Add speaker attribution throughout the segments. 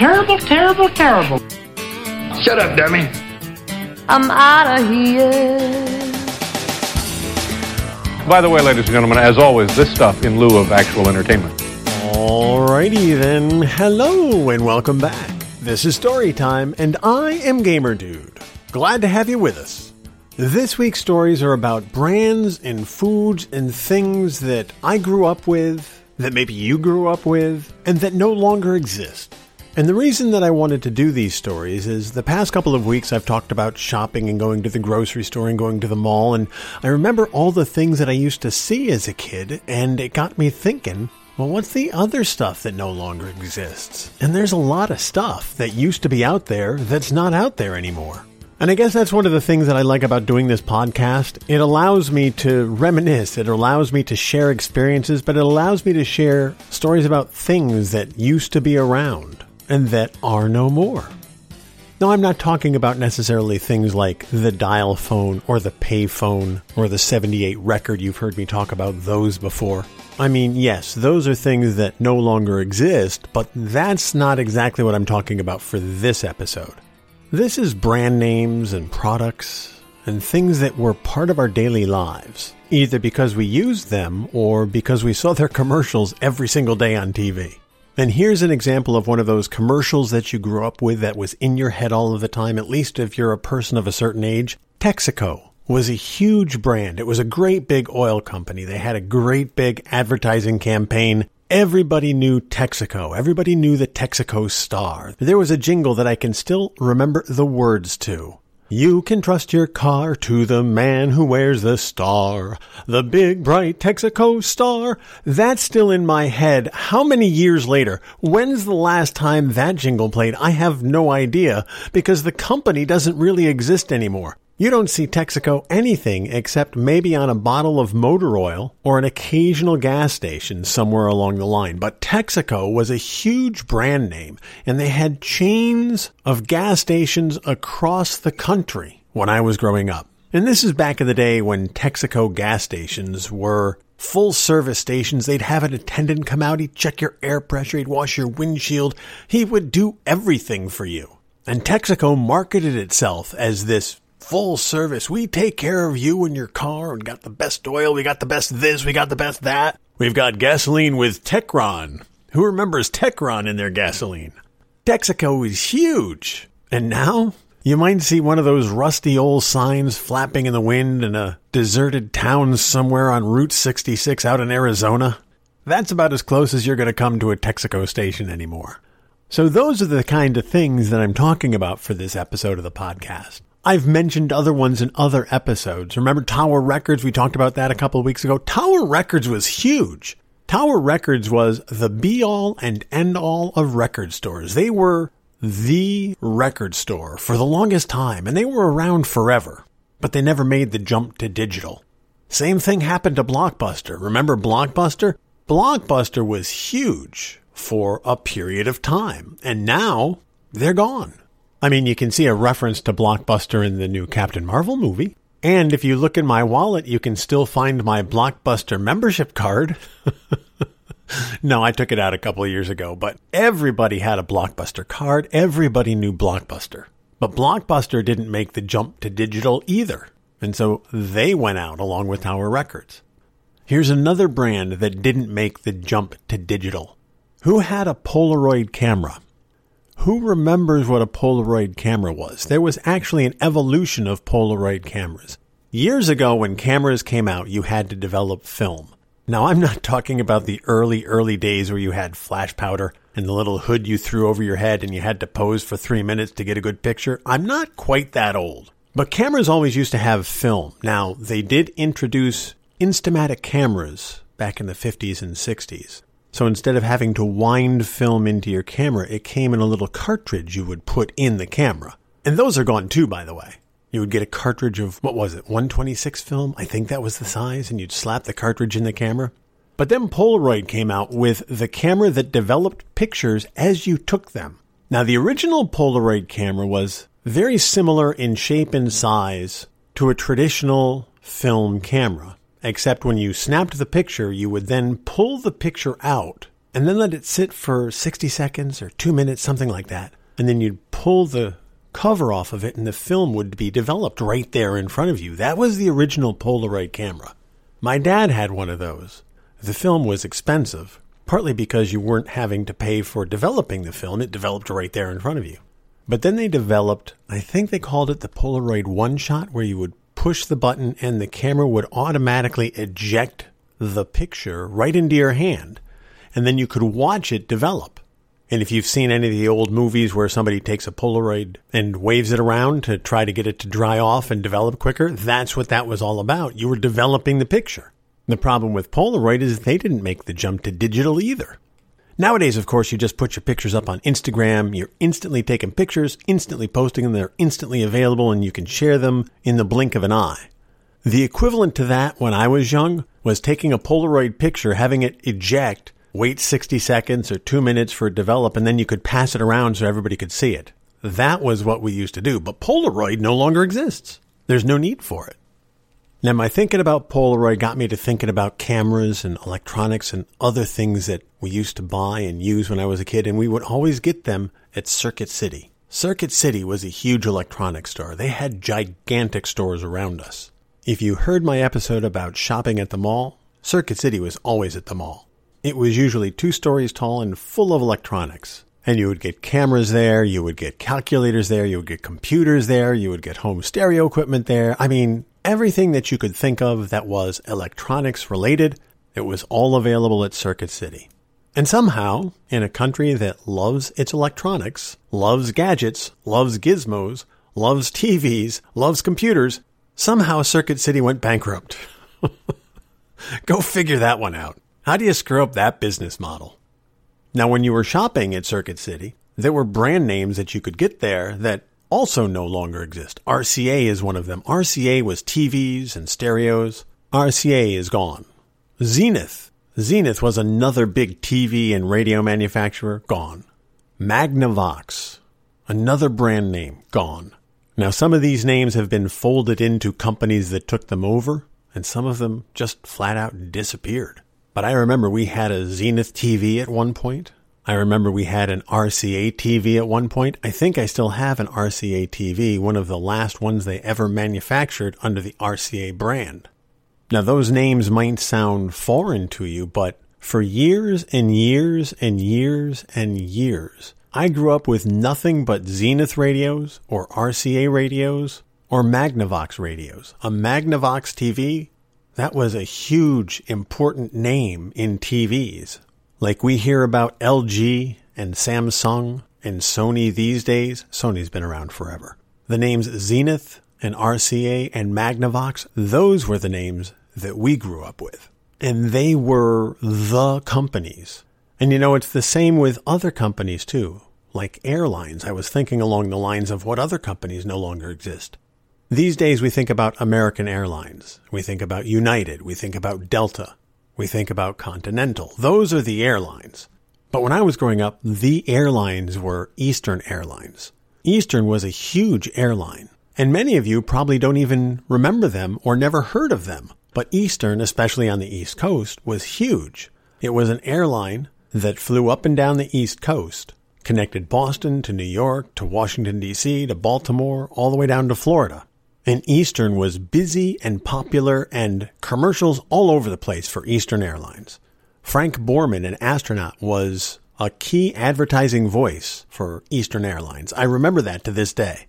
Speaker 1: Terrible, terrible, terrible.
Speaker 2: Shut up, dummy.
Speaker 3: I'm out of here.
Speaker 4: By the way, ladies and gentlemen, as always, this stuff in lieu of actual entertainment.
Speaker 5: Alrighty then, hello and welcome back. This is Storytime, and I am Gamer Dude. Glad to have you with us. This week's stories are about brands and foods and things that I grew up with, that maybe you grew up with, and that no longer exist. And the reason that I wanted to do these stories is the past couple of weeks I've talked about shopping and going to the grocery store and going to the mall, and I remember all the things that I used to see as a kid, and it got me thinking, well, what's the other stuff that no longer exists? And there's a lot of stuff that used to be out there that's not out there anymore. And I guess that's one of the things that I like about doing this podcast. It allows me to reminisce, it allows me to share experiences, but it allows me to share stories about things that used to be around and that are no more. Now, I'm not talking about necessarily things like the dial phone or the pay phone or the 78 record. You've heard me talk about those before. I mean, yes, those are things that no longer exist, but that's not exactly what I'm talking about for this episode. This is brand names and products and things that were part of our daily lives, either because we used them or because we saw their commercials every single day on TV. And here's an example of one of those commercials that you grew up with that was in your head all of the time, at least if you're a person of a certain age. Texaco was a huge brand. It was a great big oil company. They had a great big advertising campaign. Everybody knew Texaco. Everybody knew the Texaco star. There was a jingle that I can still remember the words to. You can trust your car to the man who wears the star. The big bright Texaco star. That's still in my head. How many years later? When's the last time that jingle played? I have no idea because the company doesn't really exist anymore. You don't see Texaco anything except maybe on a bottle of motor oil or an occasional gas station somewhere along the line. But Texaco was a huge brand name and they had chains of gas stations across the country when I was growing up. And this is back in the day when Texaco gas stations were full service stations. They'd have an attendant come out, he'd check your air pressure, he'd wash your windshield. He would do everything for you. And Texaco marketed itself as this full service. We take care of you and your car. and got the best oil. We got the best this. We got the best that. We've got gasoline with Techron. Who remembers Techron in their gasoline? Texaco is huge. And now you might see one of those rusty old signs flapping in the wind in a deserted town somewhere on Route 66 out in Arizona. That's about as close as you're going to come to a Texaco station anymore. So those are the kind of things that I'm talking about for this episode of the podcast. I've mentioned other ones in other episodes. Remember Tower Records? We talked about that a couple of weeks ago. Tower Records was huge. Tower Records was the be all and end all of record stores. They were the record store for the longest time, and they were around forever, but they never made the jump to digital. Same thing happened to Blockbuster. Remember Blockbuster? Blockbuster was huge for a period of time, and now they're gone. I mean, you can see a reference to Blockbuster in the new Captain Marvel movie. And if you look in my wallet, you can still find my Blockbuster membership card. no, I took it out a couple of years ago, but everybody had a Blockbuster card. Everybody knew Blockbuster. But Blockbuster didn't make the jump to digital either. And so they went out along with Tower Records. Here's another brand that didn't make the jump to digital. Who had a Polaroid camera? Who remembers what a Polaroid camera was? There was actually an evolution of Polaroid cameras. Years ago, when cameras came out, you had to develop film. Now, I'm not talking about the early, early days where you had flash powder and the little hood you threw over your head and you had to pose for three minutes to get a good picture. I'm not quite that old. But cameras always used to have film. Now, they did introduce Instamatic cameras back in the 50s and 60s. So instead of having to wind film into your camera, it came in a little cartridge you would put in the camera. And those are gone too, by the way. You would get a cartridge of, what was it, 126 film? I think that was the size, and you'd slap the cartridge in the camera. But then Polaroid came out with the camera that developed pictures as you took them. Now, the original Polaroid camera was very similar in shape and size to a traditional film camera except when you snapped the picture, you would then pull the picture out and then let it sit for 60 seconds or two minutes, something like that. And then you'd pull the cover off of it and the film would be developed right there in front of you. That was the original Polaroid camera. My dad had one of those. The film was expensive, partly because you weren't having to pay for developing the film. It developed right there in front of you. But then they developed, I think they called it the Polaroid One Shot, where you would push the button and the camera would automatically eject the picture right into your hand. And then you could watch it develop. And if you've seen any of the old movies where somebody takes a Polaroid and waves it around to try to get it to dry off and develop quicker, that's what that was all about. You were developing the picture. The problem with Polaroid is they didn't make the jump to digital either. Nowadays, of course, you just put your pictures up on Instagram. You're instantly taking pictures, instantly posting them. They're instantly available and you can share them in the blink of an eye. The equivalent to that when I was young was taking a Polaroid picture, having it eject, wait 60 seconds or two minutes for it to develop, and then you could pass it around so everybody could see it. That was what we used to do. But Polaroid no longer exists. There's no need for it. Now, my thinking about Polaroid got me to thinking about cameras and electronics and other things that we used to buy and use when I was a kid, and we would always get them at Circuit City. Circuit City was a huge electronics store. They had gigantic stores around us. If you heard my episode about shopping at the mall, Circuit City was always at the mall. It was usually two stories tall and full of electronics. And you would get cameras there, you would get calculators there, you would get computers there, you would get home stereo equipment there. I mean, everything that you could think of that was electronics related, it was all available at Circuit City. And somehow, in a country that loves its electronics, loves gadgets, loves gizmos, loves TVs, loves computers, somehow Circuit City went bankrupt. Go figure that one out. How do you screw up that business model? Now, when you were shopping at Circuit City, there were brand names that you could get there that also no longer exist. RCA is one of them. RCA was TVs and stereos. RCA is gone. Zenith. Zenith was another big TV and radio manufacturer, gone. Magnavox. Another brand name, gone. Now, some of these names have been folded into companies that took them over, and some of them just flat out disappeared. But I remember we had a Zenith TV at one point. I remember we had an RCA TV at one point. I think I still have an RCA TV, one of the last ones they ever manufactured under the RCA brand. Now, those names might sound foreign to you, but for years and years and years and years, I grew up with nothing but Zenith radios or RCA radios or Magnavox radios. A Magnavox TV, that was a huge, important name in TVs. Like we hear about LG and Samsung and Sony these days, Sony's been around forever. The names Zenith and RCA and Magnavox, those were the names that we grew up with. And they were the companies. And you know, it's the same with other companies too, like airlines. I was thinking along the lines of what other companies no longer exist. These days we think about American Airlines. We think about United. We think about Delta. We think about Continental. Those are the airlines. But when I was growing up, the airlines were Eastern Airlines. Eastern was a huge airline. And many of you probably don't even remember them or never heard of them. But Eastern, especially on the East Coast, was huge. It was an airline that flew up and down the East Coast, connected Boston to New York to Washington, D.C. to Baltimore, all the way down to Florida. And Eastern was busy and popular and commercials all over the place for Eastern Airlines. Frank Borman, an astronaut, was a key advertising voice for Eastern Airlines. I remember that to this day.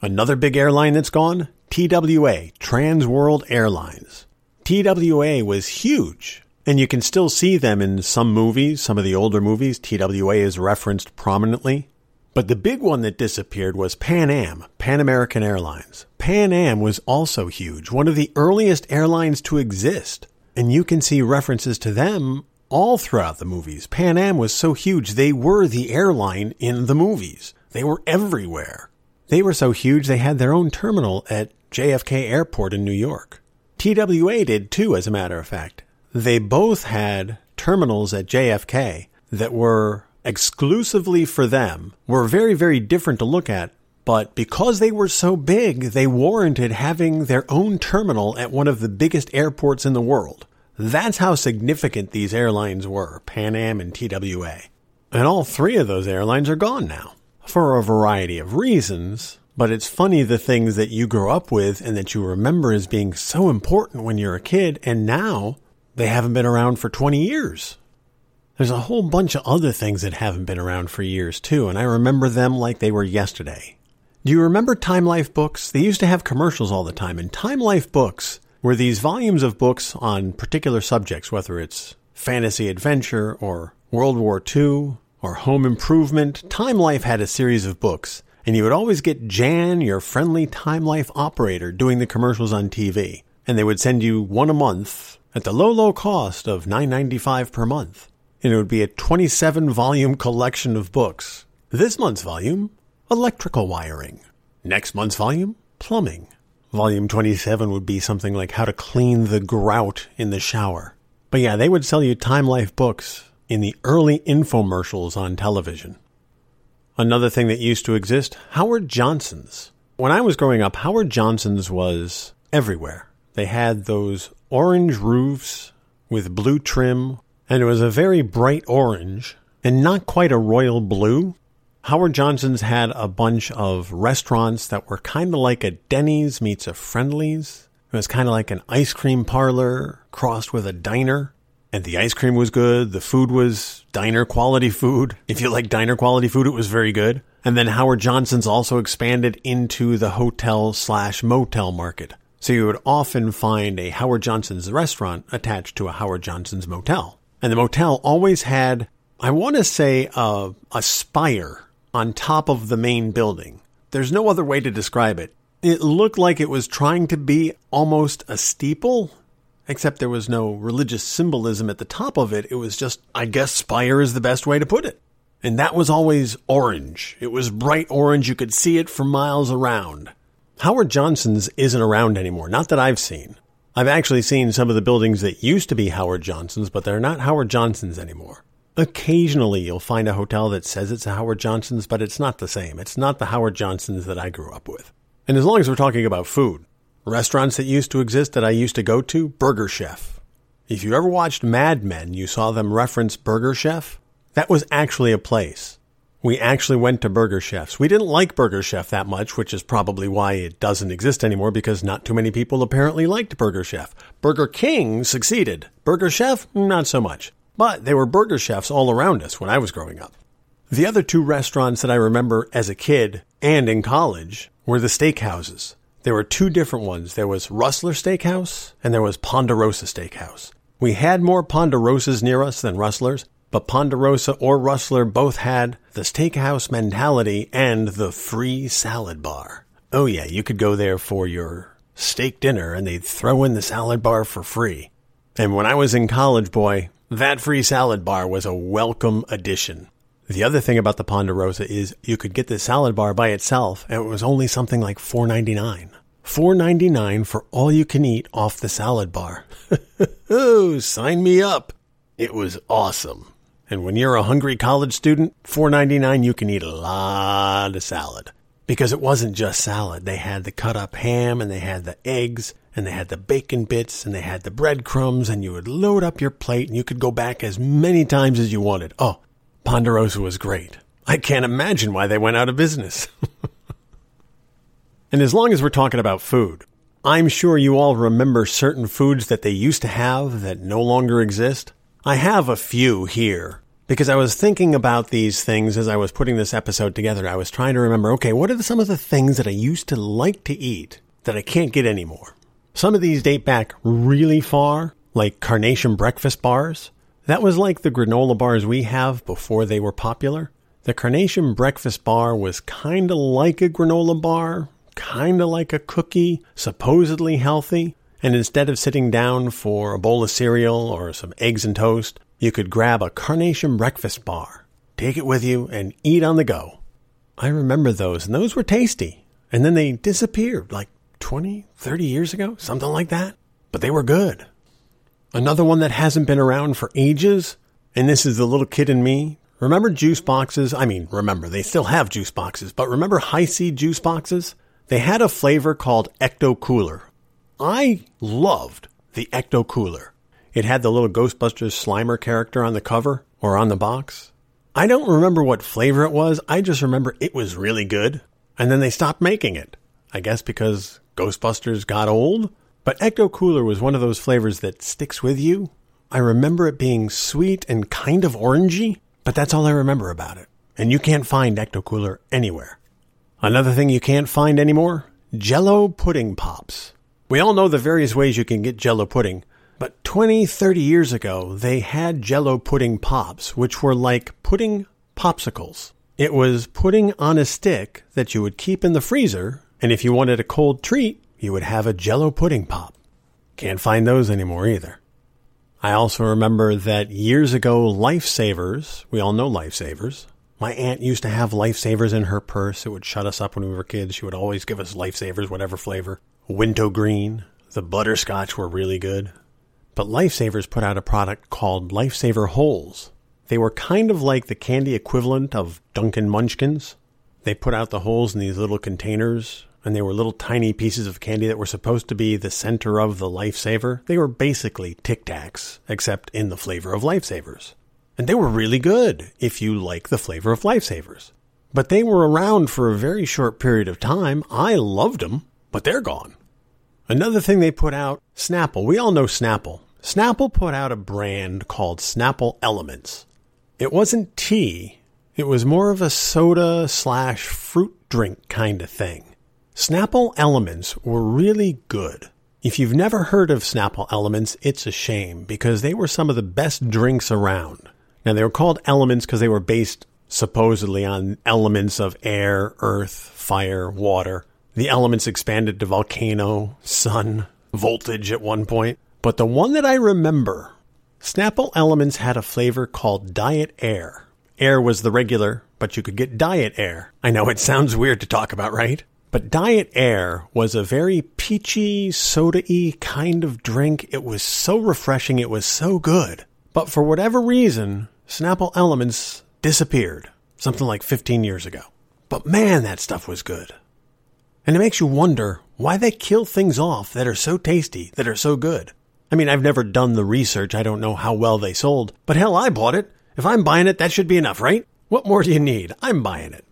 Speaker 5: Another big airline that's gone? TWA, Trans World Airlines. TWA was huge, and you can still see them in some movies, some of the older movies. TWA is referenced prominently. But the big one that disappeared was Pan Am, Pan American Airlines. Pan Am was also huge, one of the earliest airlines to exist. And you can see references to them all throughout the movies. Pan Am was so huge, they were the airline in the movies. They were everywhere. They were so huge, they had their own terminal at JFK Airport in New York. TWA did too, as a matter of fact. They both had terminals at JFK that were exclusively for them were very, very different to look at. But because they were so big, they warranted having their own terminal at one of the biggest airports in the world. That's how significant these airlines were, Pan Am and TWA. And all three of those airlines are gone now. For a variety of reasons, but it's funny the things that you grew up with and that you remember as being so important when you're a kid, and now they haven't been around for 20 years. There's a whole bunch of other things that haven't been around for years too, and I remember them like they were yesterday. Do you remember Time Life books? They used to have commercials all the time, and Time Life books were these volumes of books on particular subjects, whether it's fantasy adventure or World War II or home improvement. Time Life had a series of books, and you would always get Jan, your friendly Time Life operator, doing the commercials on TV. And they would send you one a month at the low, low cost of $9.95 per month. And it would be a 27 volume collection of books. This month's volume, electrical wiring. Next month's volume, plumbing. Volume 27 would be something like how to clean the grout in the shower. But yeah, they would sell you Time Life books in the early infomercials on television. Another thing that used to exist, Howard Johnson's. When I was growing up, Howard Johnson's was everywhere. They had those orange roofs with blue trim, and it was a very bright orange and not quite a royal blue. Howard Johnson's had a bunch of restaurants that were kind of like a Denny's meets a Friendly's. It was kind of like an ice cream parlor crossed with a diner. And the ice cream was good. The food was diner quality food. If you like diner quality food, it was very good. And then Howard Johnson's also expanded into the hotel slash motel market. So you would often find a Howard Johnson's restaurant attached to a Howard Johnson's motel. And the motel always had, I want to say, a, spire on top of the main building. There's no other way to describe it. It looked like it was trying to be almost a steeple, except there was no religious symbolism at the top of it. It was just, I guess, spire is the best way to put it. And that was always orange. It was bright orange. You could see it for miles around. Howard Johnson's isn't around anymore. Not that I've seen. I've actually seen some of the buildings that used to be Howard Johnson's, but they're not Howard Johnson's anymore. Occasionally, you'll find a hotel that says it's a Howard Johnson's, but it's not the same. It's not the Howard Johnson's that I grew up with. And as long as we're talking about food, restaurants that used to exist that I used to go to, Burger Chef. If you ever watched Mad Men, you saw them reference Burger Chef. That was actually a place. We actually went to Burger Chefs. We didn't like Burger Chef that much, which is probably why it doesn't exist anymore because not too many people apparently liked Burger Chef. Burger King succeeded. Burger Chef, not so much. But there were burger chefs all around us when I was growing up. The other two restaurants that I remember as a kid and in college were the steakhouses. There were two different ones. There was Rustler Steakhouse and there was Ponderosa Steakhouse. We had more Ponderosas near us than Rustlers, but Ponderosa or Rustler both had the steakhouse mentality and the free salad bar. Oh yeah, you could go there for your steak dinner and they'd throw in the salad bar for free. And when I was in college, boy, that free salad bar was a welcome addition. The other thing about the Ponderosa is you could get the salad bar by itself and it was only something like $4.99. $4.99 for all you can eat off the salad bar. oh, sign me up. It was awesome. And when you're a hungry college student, $4.99 you can eat a lot of salad. Because it wasn't just salad. They had the cut up ham and they had the eggs and they had the bacon bits and they had the breadcrumbs and you would load up your plate and you could go back as many times as you wanted. Oh, Ponderosa was great. I can't imagine why they went out of business. and as long as we're talking about food, I'm sure you all remember certain foods that they used to have that no longer exist. I have a few here because I was thinking about these things as I was putting this episode together. I was trying to remember, okay, what are some of the things that I used to like to eat that I can't get anymore? Some of these date back really far, like carnation breakfast bars. That was like the granola bars we have before they were popular. The carnation breakfast bar was kinda like a granola bar, kinda like a cookie, supposedly healthy. And instead of sitting down for a bowl of cereal or some eggs and toast, you could grab a carnation breakfast bar, take it with you, and eat on the go. I remember those, and those were tasty. And then they disappeared like 20, 30 years ago, something like that. But they were good. Another one that hasn't been around for ages, and this is the little kid in me. Remember juice boxes? I mean, remember, they still have juice boxes, but remember Hi-C juice boxes? They had a flavor called Ecto Cooler. I loved the Ecto Cooler. It had the little Ghostbusters Slimer character on the cover or on the box. I don't remember what flavor it was. I just remember it was really good. And then they stopped making it. I guess because Ghostbusters got old. But Ecto Cooler was one of those flavors that sticks with you. I remember it being sweet and kind of orangey, but that's all I remember about it. And you can't find Ecto Cooler anywhere. Another thing you can't find anymore? Jello pudding pops. We all know the various ways you can get jello pudding, but 20, 30 years ago, they had jello pudding pops, which were like pudding popsicles. It was pudding on a stick that you would keep in the freezer, and if you wanted a cold treat, you would have a jello pudding pop. Can't find those anymore either. I also remember that years ago, lifesavers, we all know lifesavers. My aunt used to have lifesavers in her purse. It would shut us up when we were kids. She would always give us lifesavers, whatever flavor. Wintergreen, the butterscotch were really good. But Lifesavers put out a product called Lifesaver Holes. They were kind of like the candy equivalent of Dunkin' Munchkins. They put out the holes in these little containers, and they were little tiny pieces of candy that were supposed to be the center of the Lifesaver. They were basically Tic Tacs, except in the flavor of Lifesavers. And they were really good if you like the flavor of Lifesavers. But they were around for a very short period of time. I loved them, but they're gone. Another thing they put out, Snapple. We all know Snapple. Snapple put out a brand called Snapple Elements. It wasn't tea. It was more of a soda slash fruit drink kind of thing. Snapple Elements were really good. If you've never heard of Snapple Elements, it's a shame because they were some of the best drinks around. Now they were called Elements because they were based supposedly on elements of air, earth, fire, water. The elements expanded to volcano, sun, voltage at one point. But the one that I remember, Snapple Elements had a flavor called Diet Air. Air was the regular, but you could get Diet Air. I know it sounds weird to talk about, right? But Diet Air was a very peachy, soda-y kind of drink. It was so refreshing. It was so good. But for whatever reason, Snapple Elements disappeared. Something like 15 years ago. But man, that stuff was good. And it makes you wonder why they kill things off that are so tasty, that are so good. I mean, I've never done the research. I don't know how well they sold. But hell, I bought it. If I'm buying it, that should be enough, right? What more do you need? I'm buying it.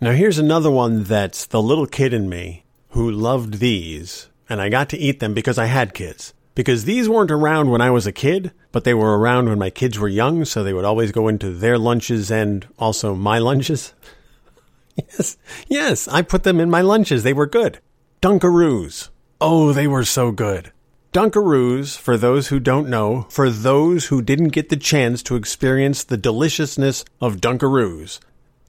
Speaker 5: Now here's another one that's the little kid in me who loved these, and I got to eat them because I had kids. Because these weren't around when I was a kid, but they were around when my kids were young, so they would always go into their lunches and also my lunches. Yes, yes, I put them in my lunches. They were good. Dunkaroos. Oh, they were so good. Dunkaroos, for those who don't know, for those who didn't get the chance to experience the deliciousness of Dunkaroos,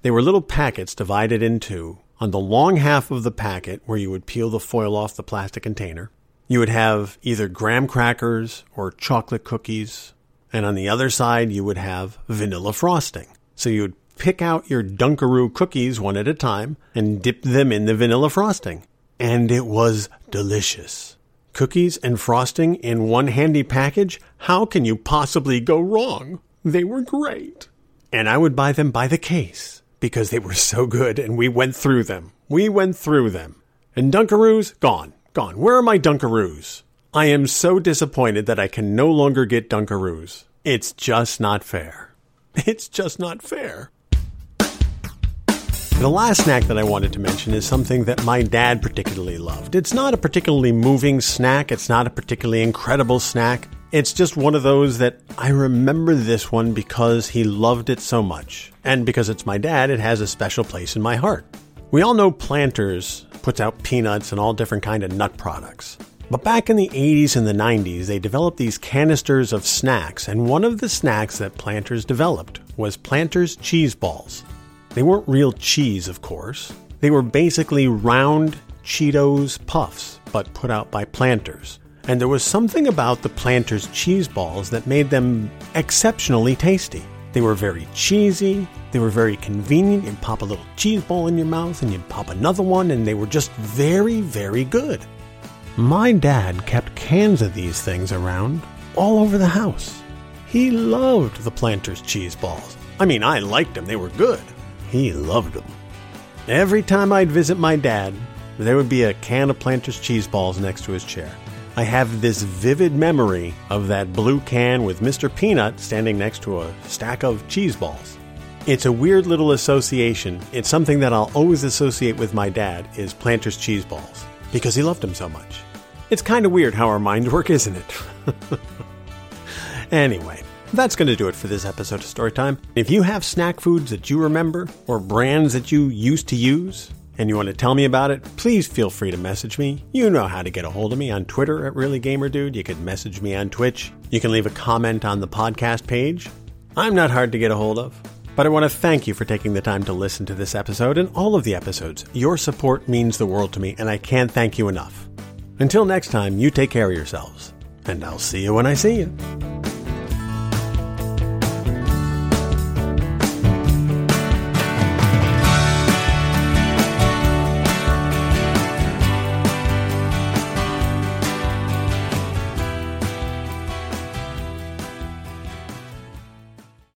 Speaker 5: they were little packets divided in two. On the long half of the packet, where you would peel the foil off the plastic container, you would have either graham crackers or chocolate cookies, and on the other side, you would have vanilla frosting. So you would pick out your Dunkaroo cookies one at a time and dip them in the vanilla frosting. And it was delicious. Cookies and frosting in one handy package? How can you possibly go wrong? They were great. And I would buy them by the case because they were so good and we went through them. We went through them. And Dunkaroos? Gone. Gone. Where are my Dunkaroos? I am so disappointed that I can no longer get Dunkaroos. It's just not fair. It's just not fair. The last snack that I wanted to mention is something that my dad particularly loved. It's not a particularly moving snack, it's not a particularly incredible snack. It's just one of those that I remember this one because he loved it so much. And because it's my dad, it has a special place in my heart. We all know Planters puts out peanuts and all different kind of nut products. But back in the 80s and the 90s, they developed these canisters of snacks, and one of the snacks that Planters developed was Planters cheese balls. They weren't real cheese, of course. They were basically round Cheetos puffs, but put out by planters. And there was something about the planters cheese balls that made them exceptionally tasty. They were very cheesy, they were very convenient. You'd pop a little cheese ball in your mouth and you'd pop another one, and they were just very, very good. My dad kept cans of these things around all over the house. He loved the planters cheese balls. I mean, I liked them, they were good. He loved them. Every time I'd visit my dad, there would be a can of Planters cheese balls next to his chair. I have this vivid memory of that blue can with Mr. Peanut standing next to a stack of cheese balls. It's a weird little association. It's something that I'll always associate with my dad is Planters cheese balls because he loved them so much. It's kind of weird how our minds work, isn't it? anyway, that's going to do it for this episode of Storytime. If you have snack foods that you remember or brands that you used to use and you want to tell me about it, please feel free to message me. You know how to get a hold of me on Twitter at ReallyGamerDude. You can message me on Twitch. You can leave a comment on the podcast page. I'm not hard to get a hold of. But I want to thank you for taking the time to listen to this episode and all of the episodes. Your support means the world to me, and I can't thank you enough. Until next time, you take care of yourselves, and I'll see you when I see you.